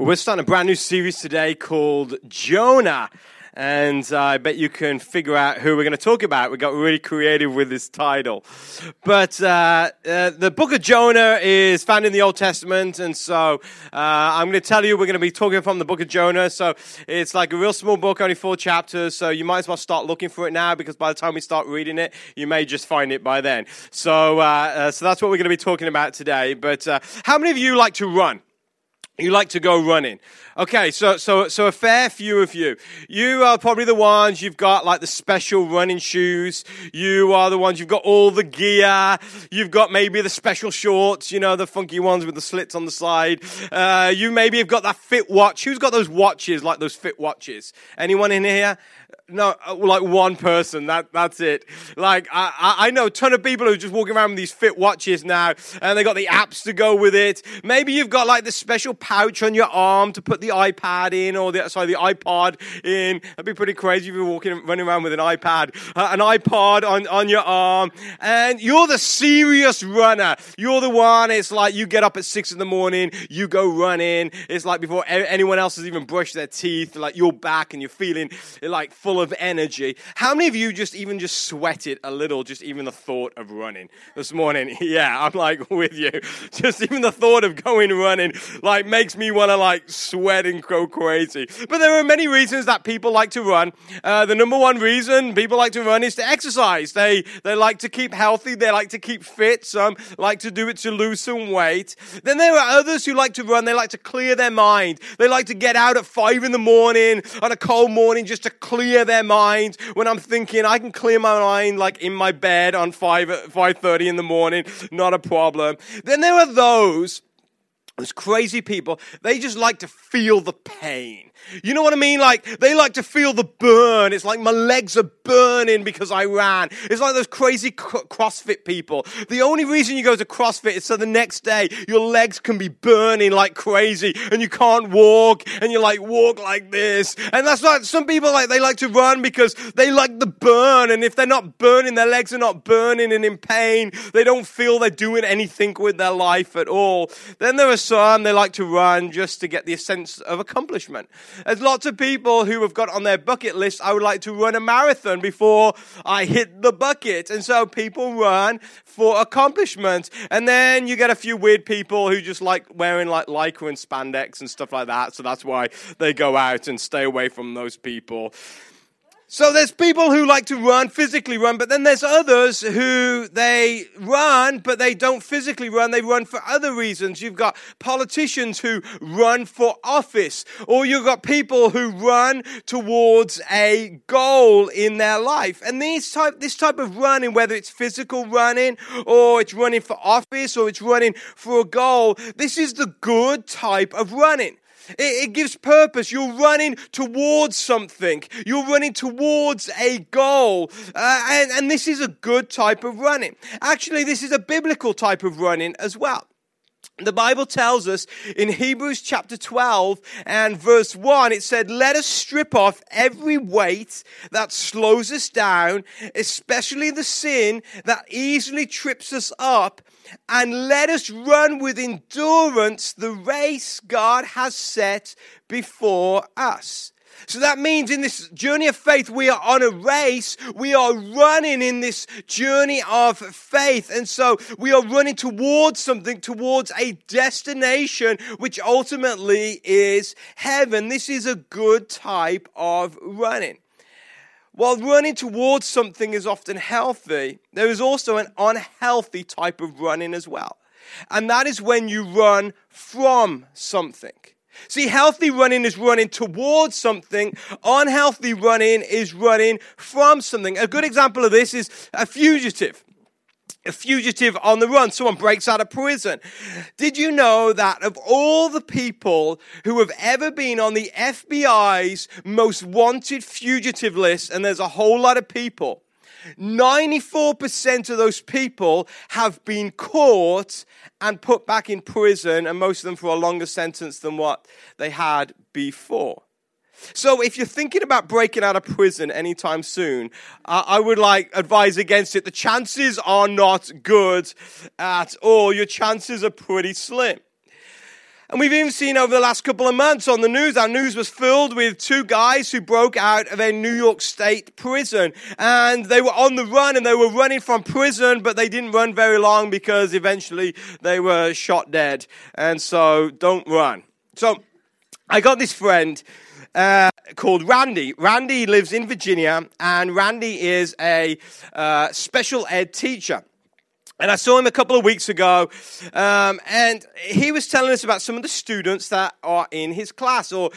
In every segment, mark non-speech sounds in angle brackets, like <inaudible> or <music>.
We're starting a brand new series today called Jonah. And uh, I bet you can figure out who we're going to talk about. We got really creative with this title. But uh, uh, the book of Jonah is found in the Old Testament. And so uh, I'm going to tell you we're going to be talking from the book of Jonah. So it's like a real small book, only four chapters. So you might as well start looking for it now because by the time we start reading it, you may just find it by then. So, uh, uh, so that's what we're going to be talking about today. But how many of you like to run? You like to go running. Okay, so so so a fair few of you. You are probably the ones you've got like the special running shoes. You are the ones you've got all the gear. You've got maybe the special shorts, you know, the funky ones with the slits on the side. Uh, you maybe have got that fit watch. Who's got those watches like those fit watches? Anyone in here? No, uh, like one person. That that's it. Like I, I know a ton of people who are just walking around with these fit watches now, and they got the apps to go with it. Maybe you've got like the special pouch on your arm to put the iPad in, or the sorry the iPod in. That'd be pretty crazy if you're walking running around with an iPad, uh, an iPod on on your arm, and you're the serious runner. You're the one. It's like you get up at six in the morning, you go running. It's like before anyone else has even brushed their teeth. Like you're back and you're feeling like full of energy. How many of you just even just sweated a little, just even the thought of running this morning? <laughs> Yeah, I'm like with you. <laughs> Just even the thought of going running like makes me want to like sweat and go crazy. But there are many reasons that people like to run. Uh, the number one reason people like to run is to exercise. They they like to keep healthy. They like to keep fit. Some like to do it to lose some weight. Then there are others who like to run. They like to clear their mind. They like to get out at five in the morning on a cold morning just to clear their mind when I'm thinking I can clear my mind like in my bed on 5 5:30 in the morning, not a problem. Then there are those those crazy people, they just like to feel the pain. You know what I mean? Like, they like to feel the burn. It's like my legs are burning because I ran. It's like those crazy CrossFit people. The only reason you go to CrossFit is so the next day your legs can be burning like crazy and you can't walk and you like walk like this. And that's like some people like, they like to run because they like the burn. And if they're not burning, their legs are not burning and in pain, they don't feel they're doing anything with their life at all. Then there are some, they like to run just to get the sense of accomplishment. There's lots of people who have got on their bucket list, I would like to run a marathon before I hit the bucket. And so people run for accomplishment. And then you get a few weird people who just like wearing like lycra and spandex and stuff like that. So that's why they go out and stay away from those people. So there's people who like to run, physically run, but then there's others who they run, but they don't physically run. They run for other reasons. You've got politicians who run for office, or you've got people who run towards a goal in their life. And these type, this type of running, whether it's physical running, or it's running for office, or it's running for a goal, this is the good type of running. It, it gives purpose. You're running towards something. You're running towards a goal. Uh, and, and this is a good type of running. Actually, this is a biblical type of running as well. The Bible tells us in Hebrews chapter 12 and verse 1, it said, Let us strip off every weight that slows us down, especially the sin that easily trips us up, and let us run with endurance the race God has set before us. So that means in this journey of faith, we are on a race. We are running in this journey of faith. And so we are running towards something, towards a destination, which ultimately is heaven. This is a good type of running. While running towards something is often healthy, there is also an unhealthy type of running as well. And that is when you run from something. See, healthy running is running towards something. Unhealthy running is running from something. A good example of this is a fugitive a fugitive on the run. Someone breaks out of prison. Did you know that of all the people who have ever been on the FBI's most wanted fugitive list, and there's a whole lot of people, 94% of those people have been caught and put back in prison, and most of them for a longer sentence than what they had before. So if you're thinking about breaking out of prison anytime soon, uh, I would like advise against it. The chances are not good at all. Your chances are pretty slim. And we've even seen over the last couple of months on the news, our news was filled with two guys who broke out of a New York State prison. And they were on the run and they were running from prison, but they didn't run very long because eventually they were shot dead. And so don't run. So I got this friend uh, called Randy. Randy lives in Virginia, and Randy is a uh, special ed teacher. And I saw him a couple of weeks ago, um, and he was telling us about some of the students that are in his class or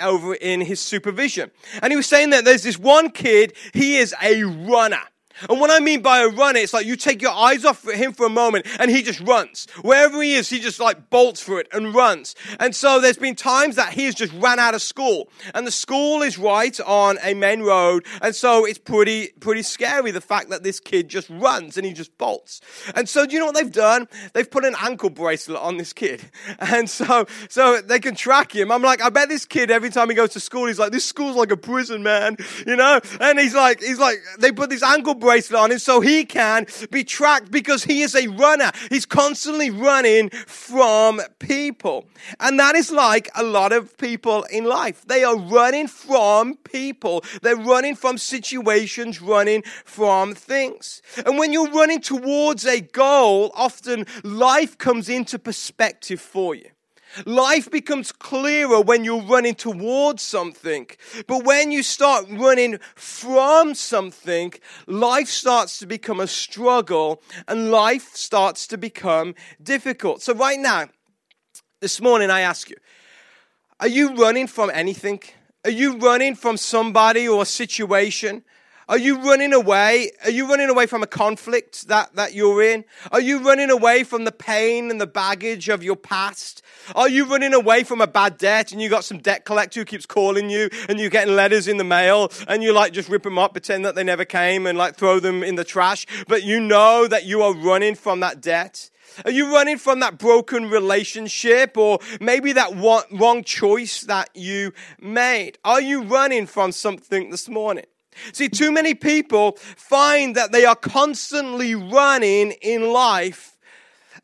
over in his supervision. And he was saying that there's this one kid, he is a runner. And what I mean by a runner, it's like you take your eyes off him for a moment and he just runs. Wherever he is, he just like bolts for it and runs. And so there's been times that he has just ran out of school. And the school is right on a main road. And so it's pretty, pretty scary, the fact that this kid just runs and he just bolts. And so do you know what they've done? They've put an ankle bracelet on this kid. <laughs> And so, so they can track him. I'm like, I bet this kid every time he goes to school, he's like, this school's like a prison, man. <laughs> You know? And he's like, he's like, they put this ankle bracelet on him so he can be tracked because he is a runner. He's constantly running from people. And that is like a lot of people in life. They are running from people. They're running from situations, running from things. And when you're running towards a goal, often life comes into perspective for you. Life becomes clearer when you're running towards something. But when you start running from something, life starts to become a struggle and life starts to become difficult. So, right now, this morning, I ask you, are you running from anything? Are you running from somebody or a situation? Are you running away? Are you running away from a conflict that, that you're in? Are you running away from the pain and the baggage of your past? Are you running away from a bad debt and you got some debt collector who keeps calling you and you're getting letters in the mail and you like just rip them up, pretend that they never came and like throw them in the trash, but you know that you are running from that debt? Are you running from that broken relationship or maybe that wrong choice that you made? Are you running from something this morning? See, too many people find that they are constantly running in life.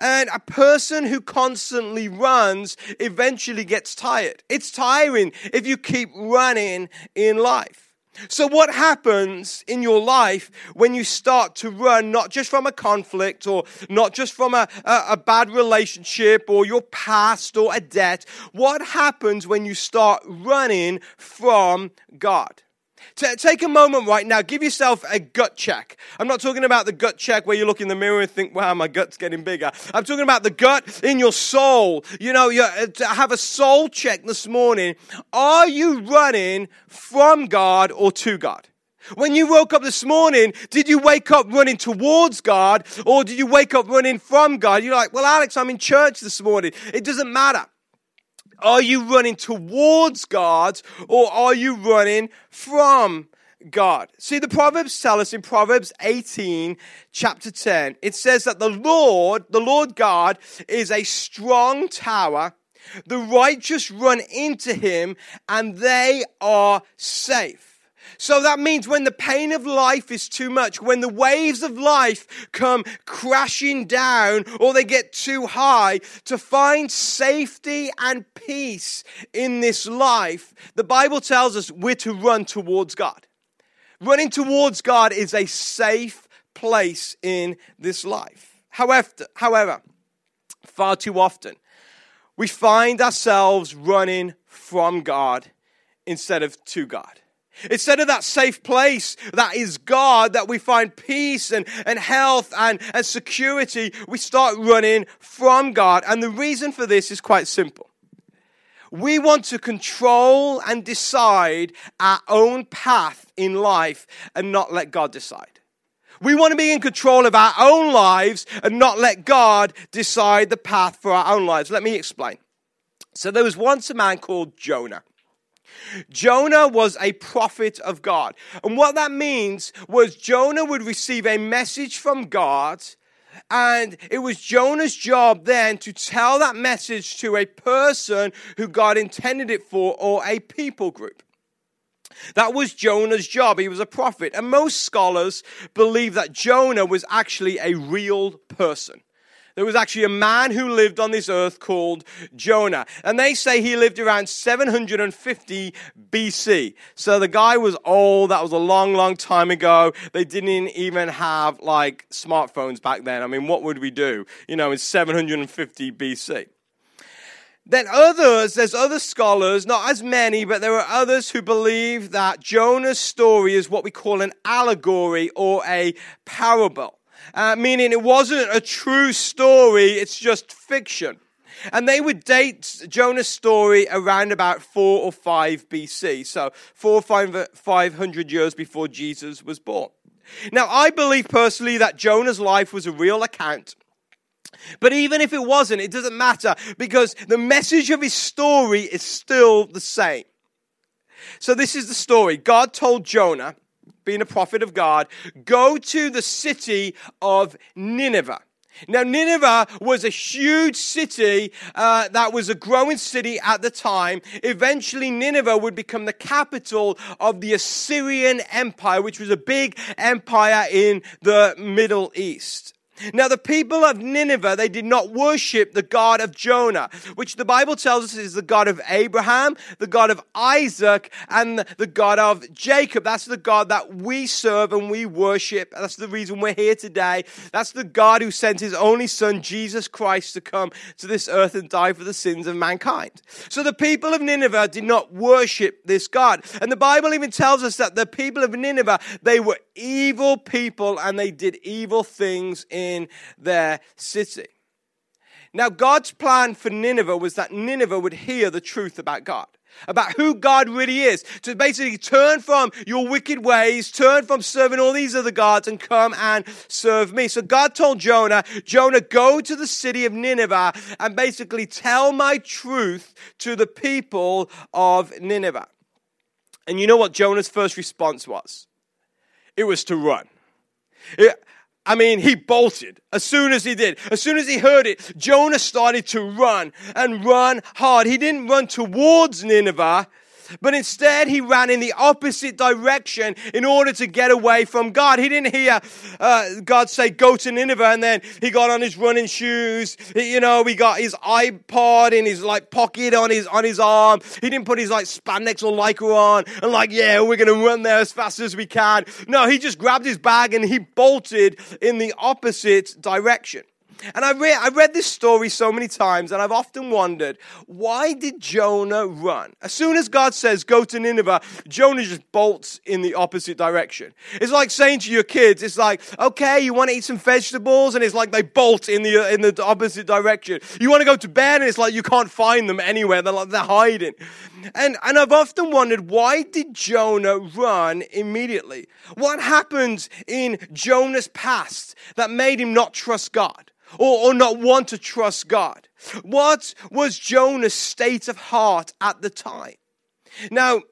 And a person who constantly runs eventually gets tired. It's tiring if you keep running in life. So, what happens in your life when you start to run, not just from a conflict or not just from a, a, a, bad relationship or your past or a debt? What happens when you start running from God? T- take a moment right now, give yourself a gut check. I'm not talking about the gut check where you look in the mirror and think, wow, my gut's getting bigger. I'm talking about the gut in your soul. You know, you uh, have a soul check this morning. Are you running from God or to God? When you woke up this morning, did you wake up running towards God or did you wake up running from God? You're like, well, Alex, I'm in church this morning. It doesn't matter. Are you running towards God or are you running from God? See, the Proverbs tell us in Proverbs 18, chapter 10, it says that the Lord, the Lord God, is a strong tower. The righteous run into him and they are safe. So that means when the pain of life is too much, when the waves of life come crashing down or they get too high, to find safety and peace in this life, the Bible tells us we're to run towards God. Running towards God is a safe place in this life. However, however, far too often, we find ourselves running from God instead of to God. Instead of that safe place that is God, that we find peace and, and health and, and security, we start running from God. And the reason for this is quite simple. We want to control and decide our own path in life and not let God decide. We want to be in control of our own lives and not let God decide the path for our own lives. Let me explain. So there was once a man called Jonah. Jonah was a prophet of God. And what that means was Jonah would receive a message from God. And it was Jonah's job then to tell that message to a person who God intended it for or a people group. That was Jonah's job. He was a prophet. And most scholars believe that Jonah was actually a real person There was actually a man who lived on this earth called Jonah. And they say he lived around 750 BC. So the guy was old. That was a long, long time ago. They didn't even have like smartphones back then. I mean, what would we do, you know, in 750 BC? Then others, there's other scholars, not as many, but there are others who believe that Jonah's story is what we call an allegory or a parable uh, meaning it wasn't a true story, it's just fiction. And they would date Jonah's story around about 4 or 5 BC, so 4 or 5, 500 years before Jesus was born. Now, I believe personally that Jonah's life was a real account. But even if it wasn't, it doesn't matter because the message of his story is still the same. So, this is the story. God told Jonah being a prophet of God, go to the city of Nineveh. Now, Nineveh was a huge city uh, that was a growing city at the time. Eventually, Nineveh would become the capital of the Assyrian Empire, which was a big empire in the Middle East. Now, the people of Nineveh, they did not worship the God of Jonah, which the Bible tells us is the God of Abraham, the God of Isaac, and the God of Jacob. That's the God that we serve and we worship. That's the reason we're here today. That's the God who sent his only son, Jesus Christ, to come to this earth and die for the sins of mankind. So the people of Nineveh did not worship this God. And the Bible even tells us that the people of Nineveh, they were evil people and they did evil things in their city. Now, God's plan for Nineveh was that Nineveh would hear the truth about God, about who God really is, to basically turn from your wicked ways, turn from serving all these other gods, and come and serve me. So God told Jonah, Jonah, go to the city of Nineveh and basically tell my truth to the people of Nineveh. And you know what Jonah's first response was? It was to run. It, I mean, he bolted as soon as he did. As soon as he heard it, Jonah started to run and run hard. He didn't run towards Nineveh. But instead, he ran in the opposite direction in order to get away from God. He didn't hear uh, God say, Go to Nineveh, and then he got on his running shoes. He, you know, he got his iPod in his like pocket on his on his arm. He didn't put his like spandex or lycra on and like, yeah, we're gonna run there as fast as we can. No, he just grabbed his bag and he bolted in the opposite direction. And I, re- I read this story so many times, and I've often wondered why did Jonah run? As soon as God says, go to Nineveh, Jonah just bolts in the opposite direction. It's like saying to your kids, it's like, okay, you want to eat some vegetables? And it's like they bolt in the, in the opposite direction. You want to go to bed, and it's like you can't find them anywhere. They're, like, they're hiding. And, and I've often wondered why did Jonah run immediately? What happened in Jonah's past that made him not trust God? Or, or not want to trust God? What was Jonah's state of heart at the time? Now,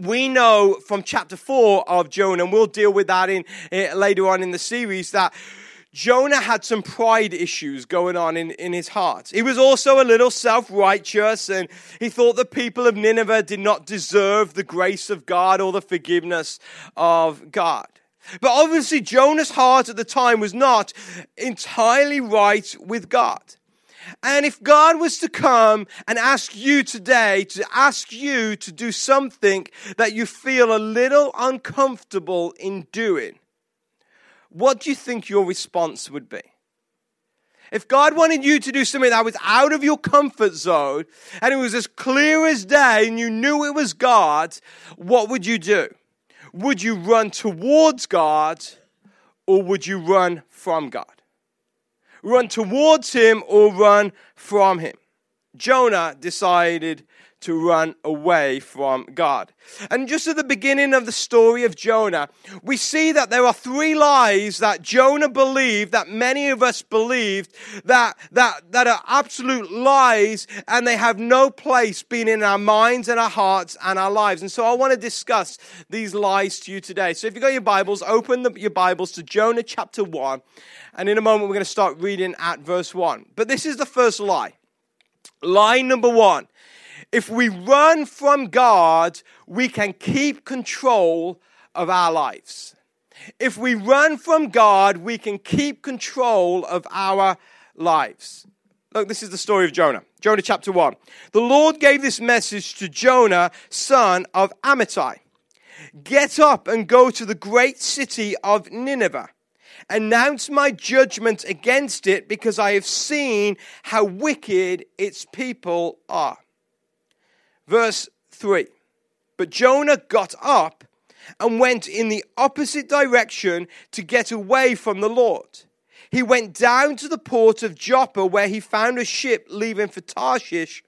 we know from chapter 4 of Jonah, and we'll deal with that in, uh, later on in the series, that Jonah had some pride issues going on in, in his heart. He was also a little self righteous, and he thought the people of Nineveh did not deserve the grace of God or the forgiveness of God. But obviously, Jonah's heart at the time was not entirely right with God. And if God was to come and ask you today, to ask you to do something that you feel a little uncomfortable in doing, what do you think your response would be? If God wanted you to do something that was out of your comfort zone and it was as clear as day and you knew it was God, what would you do? Would you run towards God or would you run from God? Run towards Him or run from Him? Jonah decided to run away from God. And just at the beginning of the story of Jonah, we see that there are three lies that Jonah believed, that many of us believed, that, that, that are absolute lies, and they have no place being in our minds and our hearts and our lives. And so I want to discuss these lies to you today. So if you've got your Bibles, open the, your Bibles to Jonah chapter 1. And in a moment, we're going to start reading at verse 1. But this is the first lie. Lie number one if we run from God, we can keep control of our lives. If we run from God, we can keep control of our lives. Look, this is the story of Jonah. Jonah chapter 1. The Lord gave this message to Jonah, son of Amittai Get up and go to the great city of Nineveh. Announce my judgment against it because I have seen how wicked its people are. Verse 3 But Jonah got up and went in the opposite direction to get away from the Lord. He went down to the port of Joppa where he found a ship leaving for Tarshish.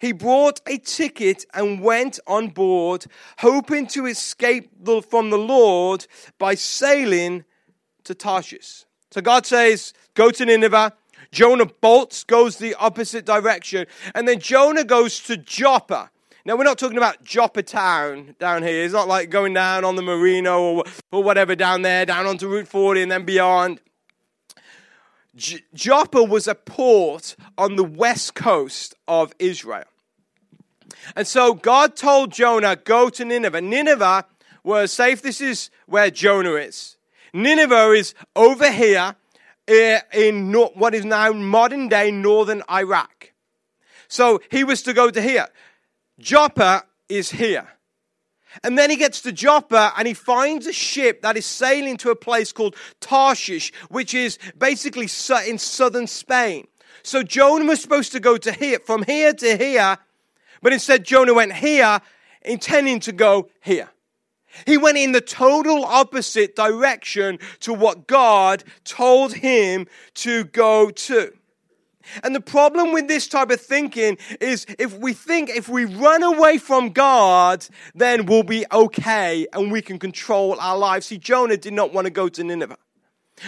He brought a ticket and went on board, hoping to escape from the Lord by sailing to Tarshish. So God says, Go to Nineveh. Jonah bolts, goes the opposite direction, and then Jonah goes to Joppa. Now, we're not talking about Joppatowne down here. It's not like going down on the Marina or, or whatever down there, down onto Route 40 and then beyond. J- Joppa was a port on the west coast of Israel. And so God told Jonah, Go to Nineveh. Nineveh was, safe. this is where Jonah is. Nineveh is over here eh, in what is now modern day northern Iraq. So he was to go to here. Joppa is here. And then he gets to Joppa and he finds a ship that is sailing to a place called Tarshish, which is basically in southern Spain. So Jonah was supposed to go to here, from here to here, but instead Jonah went here, intending to go here. He went in the total opposite direction to what God told him to go to. And the problem with this type of thinking is if we think if we run away from God, then we'll be okay and we can control our lives. See, Jonah did not want to go to Nineveh.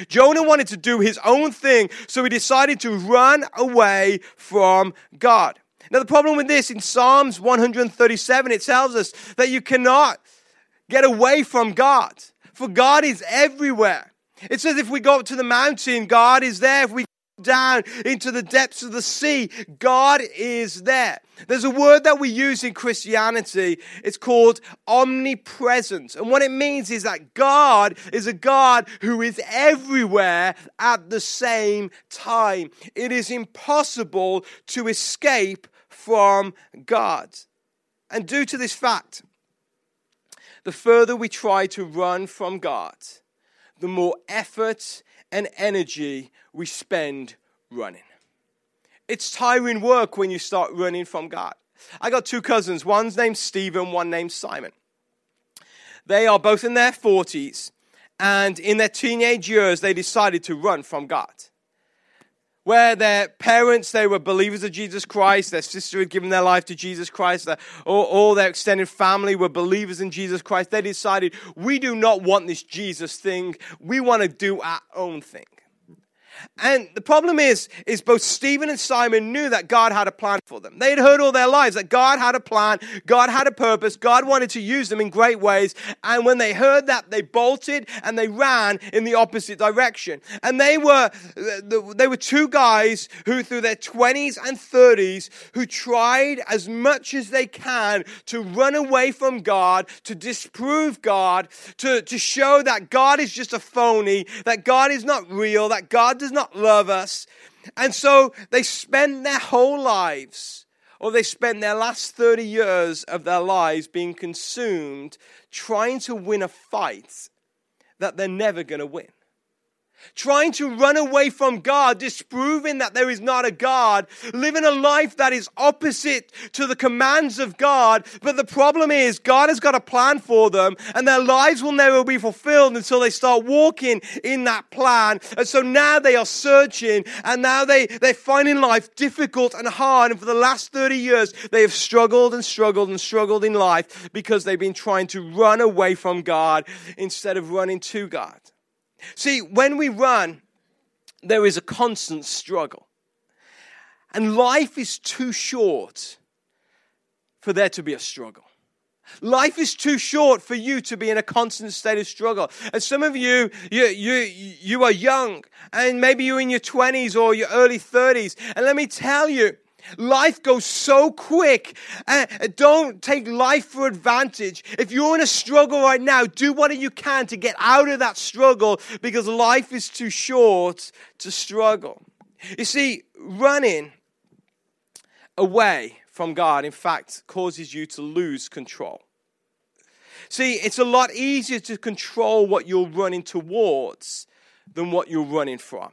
Jonah wanted to do his own thing, so he decided to run away from God. Now, the problem with this in Psalms 137, it tells us that you cannot get away from God, for God is everywhere. It says if we go up to the mountain, God is there. If we go down into the depths of the sea, God is there. There's a word that we use in Christianity. It's called omnipresent. And what it means is that God is a God who is everywhere at the same time. It is impossible to escape from God. And due to this fact, the further we try to run from God, the more effort and energy we spend running. It's tiring work when you start running from God. I got two cousins, one's named Stephen, one named Simon. They are both in their 40s, and in their teenage years, they decided to run from God where their parents they were believers of jesus christ their sister had given their life to jesus christ all, all, their extended family were believers in jesus christ they decided we do not want this jesus thing. We want to do our own thing and the problem is, is both Stephen and Simon knew that God had a plan for them. They had heard all their lives that God had a plan, God had a purpose, God wanted to use them in great ways. And when they heard that, they bolted and they ran in the opposite direction. And they were, they were two guys who through their 20s and 30s who tried as much as they can to run away from God, to disprove God, to, to show that God is just a phony, that God is not real, that God does not love us. And so they spend their whole lives, or they spend their last 30 years of their lives being consumed trying to win a fight that they're never going to win trying to run away from God, disproving that there is not a God, living a life that is opposite to the commands of God. But the problem is, God has got a plan for them, and their lives will never be fulfilled until they start walking in that plan. And so now they are searching, and now they, they're finding life difficult and hard. And for the last 30 years, they have struggled and struggled and struggled in life because they've been trying to run away from God instead of running to God. See, when we run, there is a constant struggle. And life is too short for there to be a struggle. Life is too short for you to be in a constant state of struggle. And some of you, you, you, you are young, and maybe you're in your 20s or your early 30s. And let me tell you, Life goes so quick. Uh, don't take life for advantage. If you're in a struggle right now, do what you can to get out of that struggle because life is too short to struggle. You see, running away from God, in fact, causes you to lose control. See, it's a lot easier to control what you're running towards than what you're running from.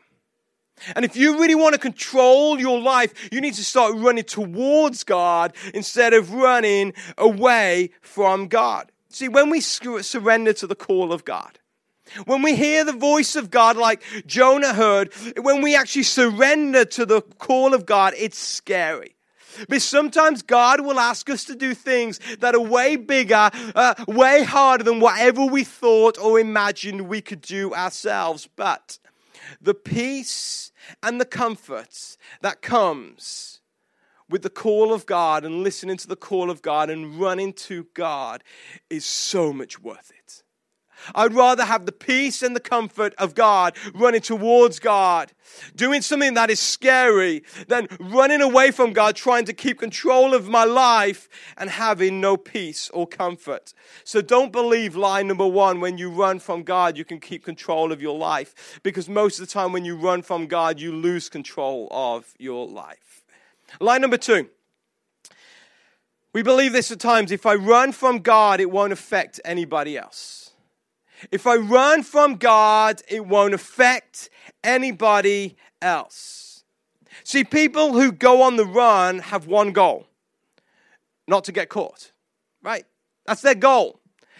And if you really want to control your life, you need to start running towards God instead of running away from God. See, when we surrender to the call of God, when we hear the voice of God like Jonah heard, when we actually surrender to the call of God, it's scary. But sometimes God will ask us to do things that are way bigger, uh, way harder than whatever we thought or imagined we could do ourselves. But the peace and the comfort that comes with the call of God and listening to the call of God and running to God is so much worth it. I'd rather have the peace and the comfort of God running towards God, doing something that is scary, than running away from God, trying to keep control of my life and having no peace or comfort. So don't believe lie number one when you run from God, you can keep control of your life. Because most of the time, when you run from God, you lose control of your life. Lie number two. We believe this at times if I run from God, it won't affect anybody else. If I run from God, it won't affect anybody else. See, people who go on the run have one goal not to get caught, right? That's their goal.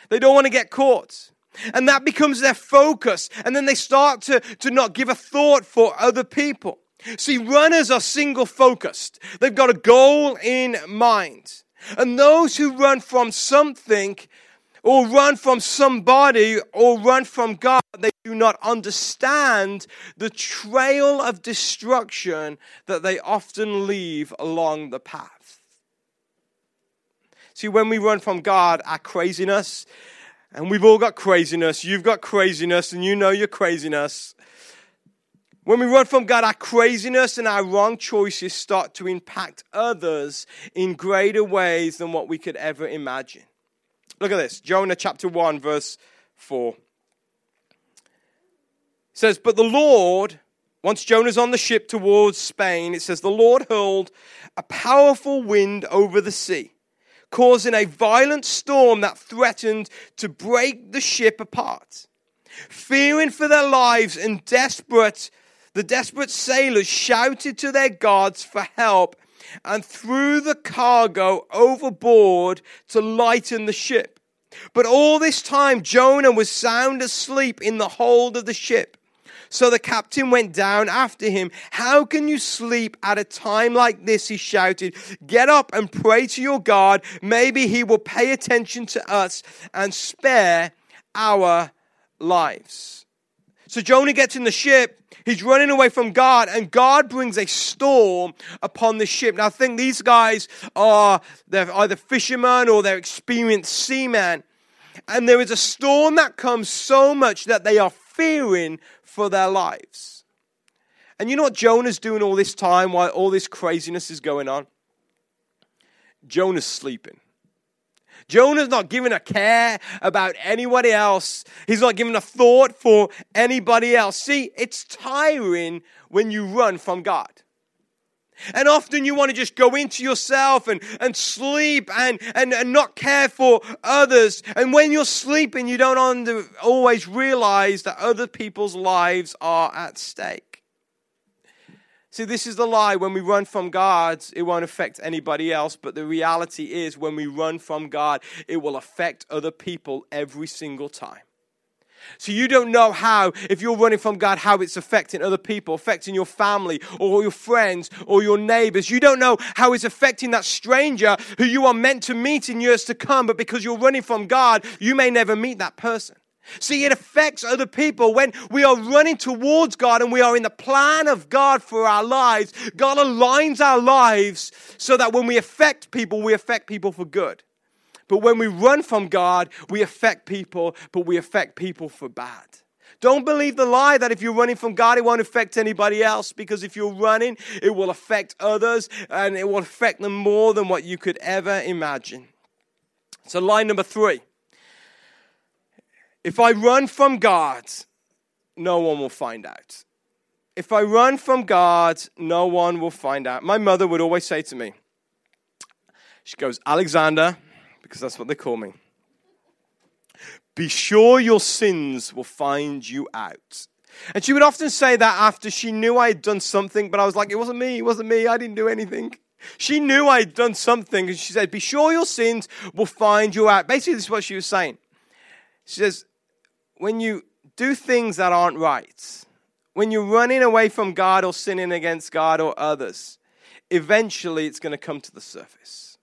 They don't want to get caught. And that becomes their focus. And then they start to, to not give a thought for other people. See, runners are single focused, they've got a goal in mind. And those who run from something or run from somebody or run from God, they do not understand the trail of destruction that they often leave along the path. See, when we run from God, our craziness, and we've all got craziness, you've got craziness, and you know your craziness. When we run from God, our craziness and our wrong choices start to impact others in greater ways than what we could ever imagine. Look at this Jonah chapter 1, verse 4. It says, But the Lord, once Jonah's on the ship towards Spain, it says, The Lord hurled a powerful wind over the sea, causing a violent storm that threatened to break the ship apart. Fearing for their lives and desperate, the desperate sailors shouted to their gods for help and threw the cargo overboard to lighten the ship. But all this time, Jonah was sound asleep in the hold of the ship. So the captain went down after him. How can you sleep at a time like this? He shouted. Get up and pray to your God. Maybe he will pay attention to us and spare our lives. So Jonah gets in the ship He's running away from God, and God brings a storm upon the ship. Now, I think these guys are they're either fishermen or they're experienced seamen. And there is a storm that comes so much that they are fearing for their lives. And you know what Jonah's doing all this time while all this craziness is going on? Jonah's sleeping. Jonah's not giving a care about anybody else. He's not giving a thought for anybody else. See, it's tiring when you run from God. And often you want to just go into yourself and, and sleep and, and, and not care for others. And when you're sleeping, you don't under, always realize that other people's lives are at stake. See, this is the lie. When we run from God, it won't affect anybody else. But the reality is, when we run from God, it will affect other people every single time. So you don't know how, if you're running from God, how it's affecting other people, affecting your family or your friends or your neighbors. You don't know how it's affecting that stranger who you are meant to meet in years to come, but because you're running from God, you may never meet that person. See, it affects other people when we are running towards God and we are in the plan of God for our lives. God aligns our lives so that when we affect people, we affect people for good. But when we run from God, we affect people, but we affect people for bad. Don't believe the lie that if you're running from God, it won't affect anybody else, because if you're running, it will affect others and it will affect them more than what you could ever imagine. So, line number three if I run from God, no one will find out. if I run from God, no one will find out. My mother would always say to me, she goes, Alexander, because that's what they call me, be sure your sins will find you out. And she would often say that after she knew I had done something, but I was like, it wasn't me, it wasn't me, I didn't do anything. She knew I had done something, and she said, Be sure your sins will find you out. Basically, this is what she was saying. She says, When you do things that aren't right, when you're running away from God or sinning against God or others, eventually it's going to come to the surface.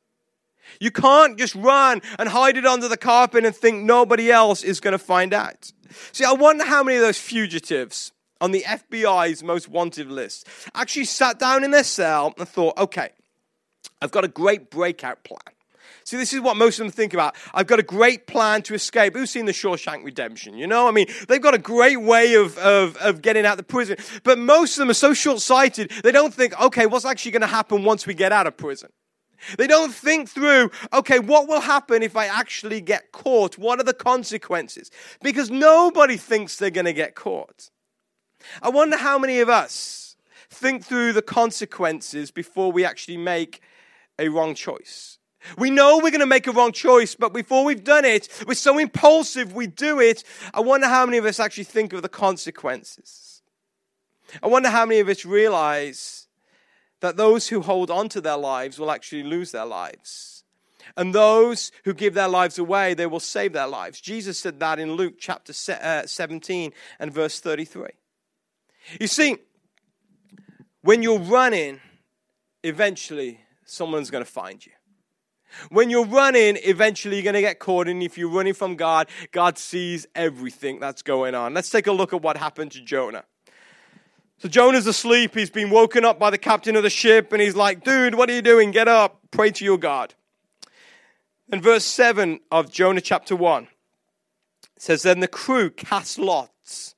You can't just run and hide it under the carpet and think nobody else is going to find out. See, I wonder how many of those fugitives on the FBI's most wanted list actually sat down in their cell and thought, okay, I've got a great breakout plan. See, this is what most of them think about. I've got a great plan to escape. Who's seen the Shawshank Redemption? You know, I mean, they've got a great way of, of, of getting out of the prison. But most of them are so short sighted, they don't think, okay, what's actually going to happen once we get out of prison? They don't think through, okay, what will happen if I actually get caught? What are the consequences? Because nobody thinks they're going to get caught. I wonder how many of us think through the consequences before we actually make a wrong choice. We know we're going to make a wrong choice, but before we've done it, we're so impulsive we do it. I wonder how many of us actually think of the consequences. I wonder how many of us realize that those who hold on to their lives will actually lose their lives. And those who give their lives away, they will save their lives. Jesus said that in Luke chapter uh, 17 and verse 33. You see, when you're running, eventually someone's going to find you. When you're running, eventually you're going to get caught. And if you're running from God, God sees everything that's going on. Let's take a look at what happened to Jonah. So Jonah's asleep. He's been woken up by the captain of the ship, and he's like, Dude, what are you doing? Get up. Pray to your God. In verse 7 of Jonah chapter 1, it says, Then the crew cast lots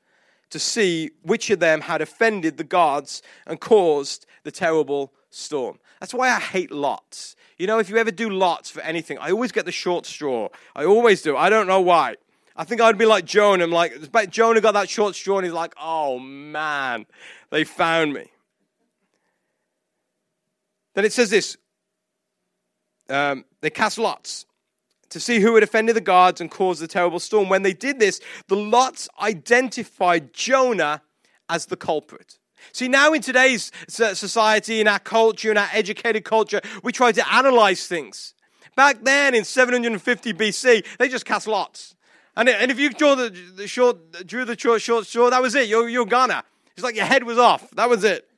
to see which of them had offended the gods and caused the terrible storm. That's why I hate lots. You know, if you ever do lots for anything, I always get the short straw. I always do. I don't know why. I think I'd be like Jonah. I'm like, Jonah got that short straw and he's like, oh man, they found me. Then it says this um, they cast lots to see who had offended the gods and caused the terrible storm. When they did this, the lots identified Jonah as the culprit. See, now in today's society, in our culture, in our educated culture, we try to analyze things. Back then in 750 BC, they just cast lots. And, and if you draw the, the short, drew the short, short straw, that was it. You're, you're gonna. It's like your head was off. That was it.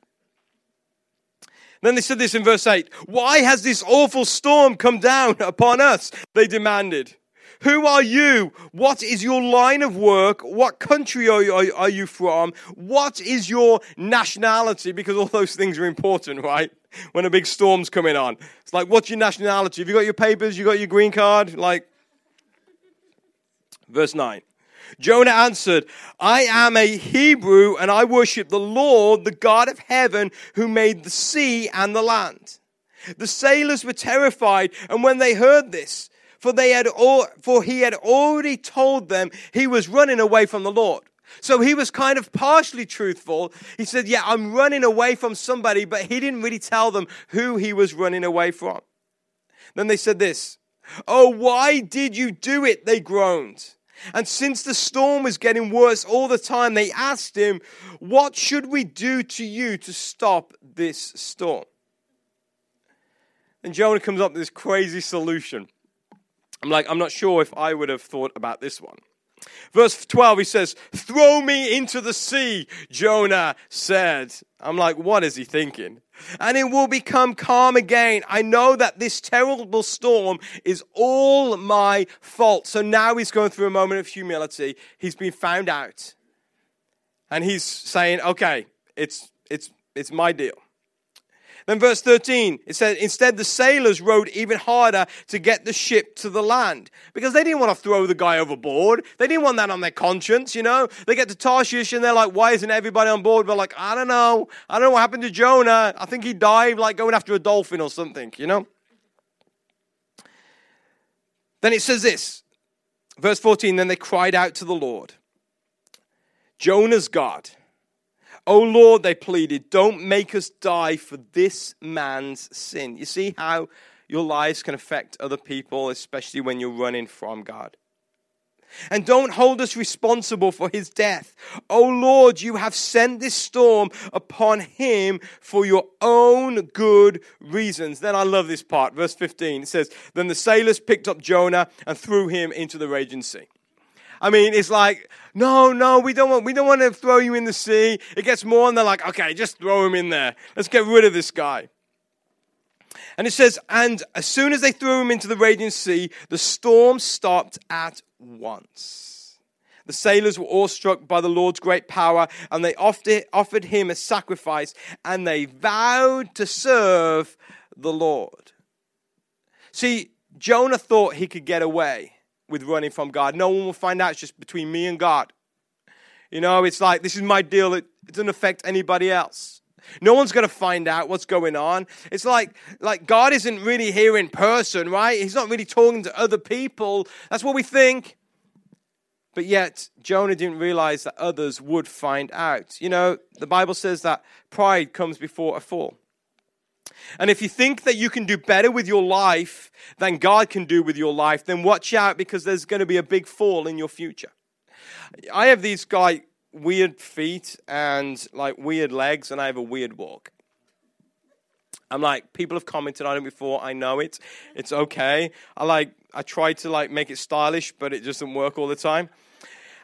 Then they said this in verse 8 Why has this awful storm come down upon us? They demanded. Who are you? What is your line of work? What country are you, are you from? What is your nationality? Because all those things are important, right? When a big storm's coming on. It's like, what's your nationality? Have you got your papers? You got your green card? Like, Verse 9. Jonah answered, I am a Hebrew and I worship the Lord, the God of heaven, who made the sea and the land. The sailors were terrified, and when they heard this, for they had all, for he had already told them he was running away from the Lord. So he was kind of partially truthful. He said, Yeah, I'm running away from somebody, but he didn't really tell them who he was running away from. Then they said this, Oh, why did you do it? They groaned. And since the storm was getting worse all the time, they asked him, What should we do to you to stop this storm? And Jonah comes up with this crazy solution. I'm like, I'm not sure if I would have thought about this one. Verse 12, he says, Throw me into the sea, Jonah said. I'm like, what is he thinking? And it will become calm again. I know that this terrible storm is all my fault. So now he's going through a moment of humility. He's been found out. And he's saying, okay, it's, it's, it's my deal. Then verse 13, it says, instead the sailors rowed even harder to get the ship to the land because they didn't want to throw the guy overboard. They didn't want that on their conscience, you know. They get to Tarshish and they're like, why isn't everybody on board? We're like, I don't know. I don't know what happened to Jonah. I think he died like going after a dolphin or something, you know. Then it says this, verse 14, then they cried out to the Lord, Jonah's God Oh Lord, they pleaded, don't make us die for this man's sin. You see how your lives can affect other people, especially when you're running from God. And don't hold us responsible for his death. Oh Lord, you have sent this storm upon him for your own good reasons. Then I love this part. Verse 15 it says, Then the sailors picked up Jonah and threw him into the raging sea. I mean, it's like, no, no, we don't want, we don't want to throw you in the sea. It gets more, and they're like, okay, just throw him in there. Let's get rid of this guy. And it says, and as soon as they threw him into the raging sea, the storm stopped at once. The sailors were awestruck by the Lord's great power, and they offered him a sacrifice, and they vowed to serve the Lord. See, Jonah thought he could get away with running from God. No one will find out. It's just between me and God. You know, it's like, this is my deal. It, it doesn't affect anybody else. No one's going to find out what's going on. It's like, like God isn't really here in person, right? He's not really talking to other people. That's what we think. But yet, Jonah didn't realize that others would find out. You know, the Bible says that pride comes before a fall. And if you think that you can do better with your life than God can do with your life, then watch out because there's going to be a big fall in your future. I have these like weird feet and like weird legs, and I have a weird walk. I'm like, people have commented on it before. I know it. It's okay. I like, I try to like make it stylish, but it doesn't work all the time.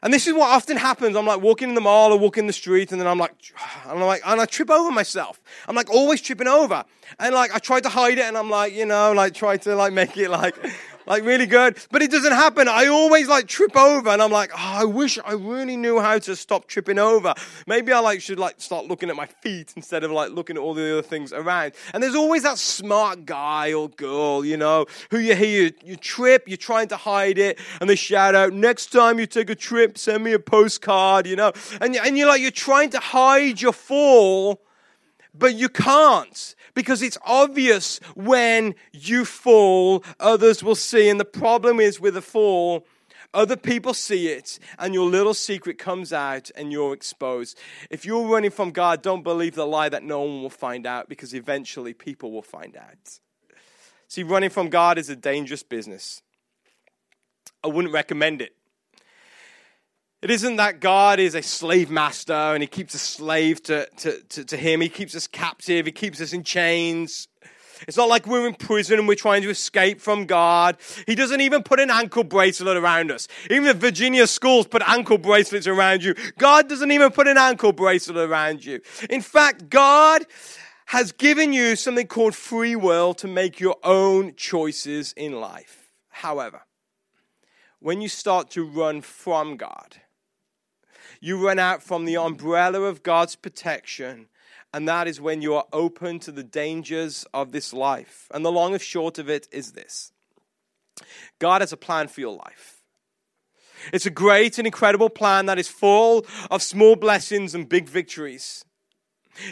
And this is what often happens. I'm like walking in the mall or walking the street, and then I'm like, <sighs> and I'm like, and I trip over myself. I'm like always tripping over, and like I try to hide it, and I'm like, you know, like try to like make it like like really good. But it doesn't happen. I always like trip over and I'm like, oh, I wish I really knew how to stop tripping over. Maybe I like should like start looking at my feet instead of like looking at all the other things around. And there's always that smart guy or girl, you know, who you hear you, you trip, you're trying to hide it, and they shout out, next time you take a trip, send me a postcard, you know. And, and you're like, you're trying to hide your fall, but you can't because it's obvious when you fall, others will see. And the problem is with a fall, other people see it, and your little secret comes out and you're exposed. If you're running from God, don't believe the lie that no one will find out because eventually people will find out. See, running from God is a dangerous business. I wouldn't recommend it. It isn't that God is a slave master and he keeps a slave to, to, to, to, him. He keeps us captive. He keeps us in chains. It's not like we're in prison and we're trying to escape from God. He doesn't even put an ankle bracelet around us. Even the Virginia schools put ankle bracelets around you. God doesn't even put an ankle bracelet around you. In fact, God has given you something called free will to make your own choices in life. However, when you start to run from God, you run out from the umbrella of God's protection, and that is when you are open to the dangers of this life. And the long and short of it is this God has a plan for your life. It's a great and incredible plan that is full of small blessings and big victories.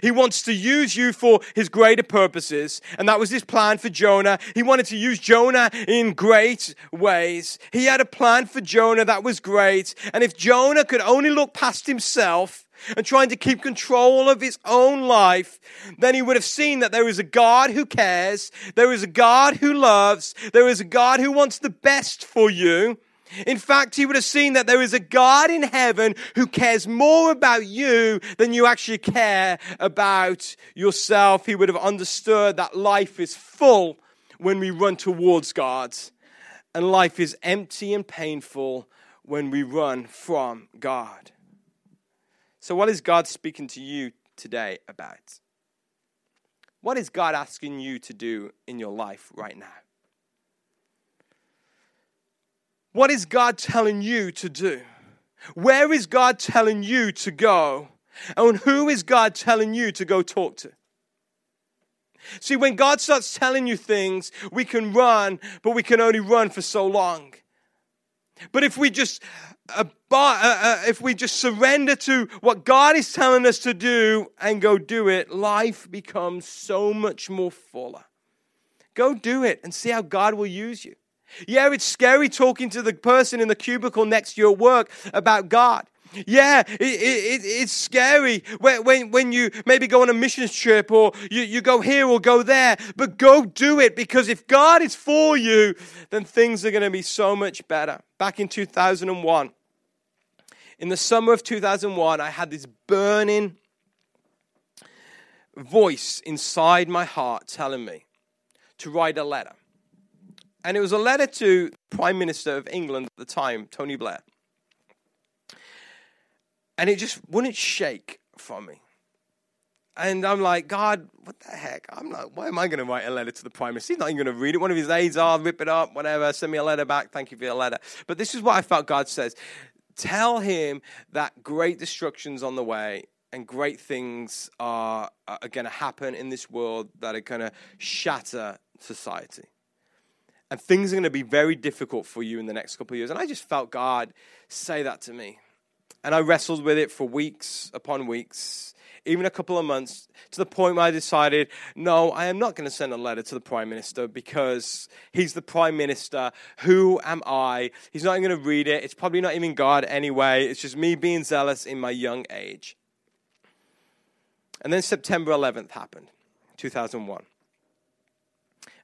He wants to use you for his greater purposes. And that was his plan for Jonah. He wanted to use Jonah in great ways. He had a plan for Jonah that was great. And if Jonah could only look past himself, and trying to keep control of his own life, then he would have seen that there is a God who cares, there is a God who loves, there is a God who wants the best for you, in fact, he would have seen that there is a God in heaven who cares more about you than you actually care about yourself. He would have understood that life is full when we run towards God, and life is empty and painful when we run from God. So, what is God speaking to you today about? What is God asking you to do in your life right now? What is God telling you to do? Where is God telling you to go? And who is God telling you to go talk to? See, when God starts telling you things, we can run, but we can only run for so long. But if we just uh, uh, uh, if we just surrender to what God is telling us to do and go do it, life becomes so much more fuller. Go do it and see how God will use you. Yeah, it's scary talking to the person in the cubicle next to your work about God. Yeah, it, it, it's scary when, when, when you maybe go on a mission trip or you, you go here or go there, but go do it because if God is for you, then things are going to be so much better. Back in 2001, in the summer of 2001, I had this burning voice inside my heart telling me to write a letter. And it was a letter to Prime Minister of England at the time, Tony Blair. And it just wouldn't shake from me. And I'm like, God, what the heck? I'm like, why am I going to write a letter to the Prime Minister? He's not even going to read it. One of his aides, I'll rip it up, whatever, send me a letter back. Thank you for your letter. But this is what I felt God says tell him that great destruction's on the way and great things are, are going to happen in this world that are going to shatter society. And things are going to be very difficult for you in the next couple of years. And I just felt God say that to me. And I wrestled with it for weeks upon weeks, even a couple of months, to the point where I decided, no, I am not going to send a letter to the Prime Minister because he's the Prime Minister. Who am I? He's not even going to read it. It's probably not even God anyway. It's just me being zealous in my young age. And then September 11th happened, 2001.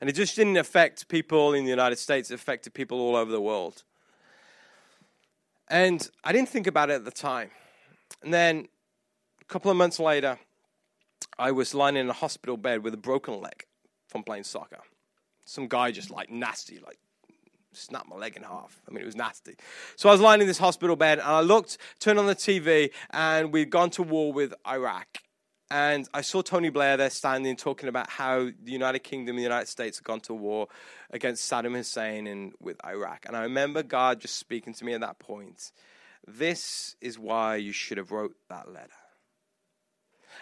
And it just didn't affect people in the United States, it affected people all over the world. And I didn't think about it at the time. And then a couple of months later, I was lying in a hospital bed with a broken leg from playing soccer. Some guy just like nasty, like snapped my leg in half. I mean, it was nasty. So I was lying in this hospital bed and I looked, turned on the TV, and we'd gone to war with Iraq. And I saw Tony Blair there standing talking about how the United Kingdom and the United States had gone to war against Saddam Hussein and with Iraq. And I remember God just speaking to me at that point. This is why you should have wrote that letter.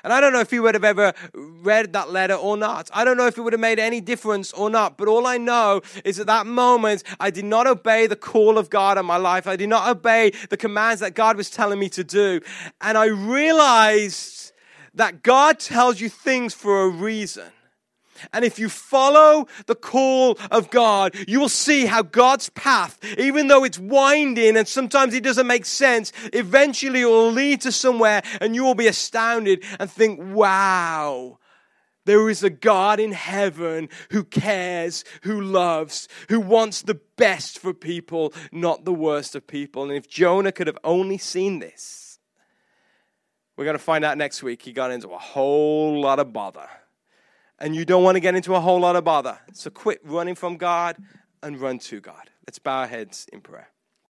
And I don't know if he would have ever read that letter or not. I don't know if it would have made any difference or not. But all I know is at that moment, I did not obey the call of God in my life. I did not obey the commands that God was telling me to do. And I realized that God tells you things for a reason. And if you follow the call of God, you will see how God's path, even though it's winding and sometimes it doesn't make sense, eventually will lead to somewhere and you will be astounded and think, wow, there is a God in heaven who cares, who loves, who wants the best for people, not the worst of people. And if Jonah could have only seen this, we're going to find out next week he got into a whole lot of bother. And you don't want to get into a whole lot of bother. So quit running from God and run to God. Let's bow our heads in prayer.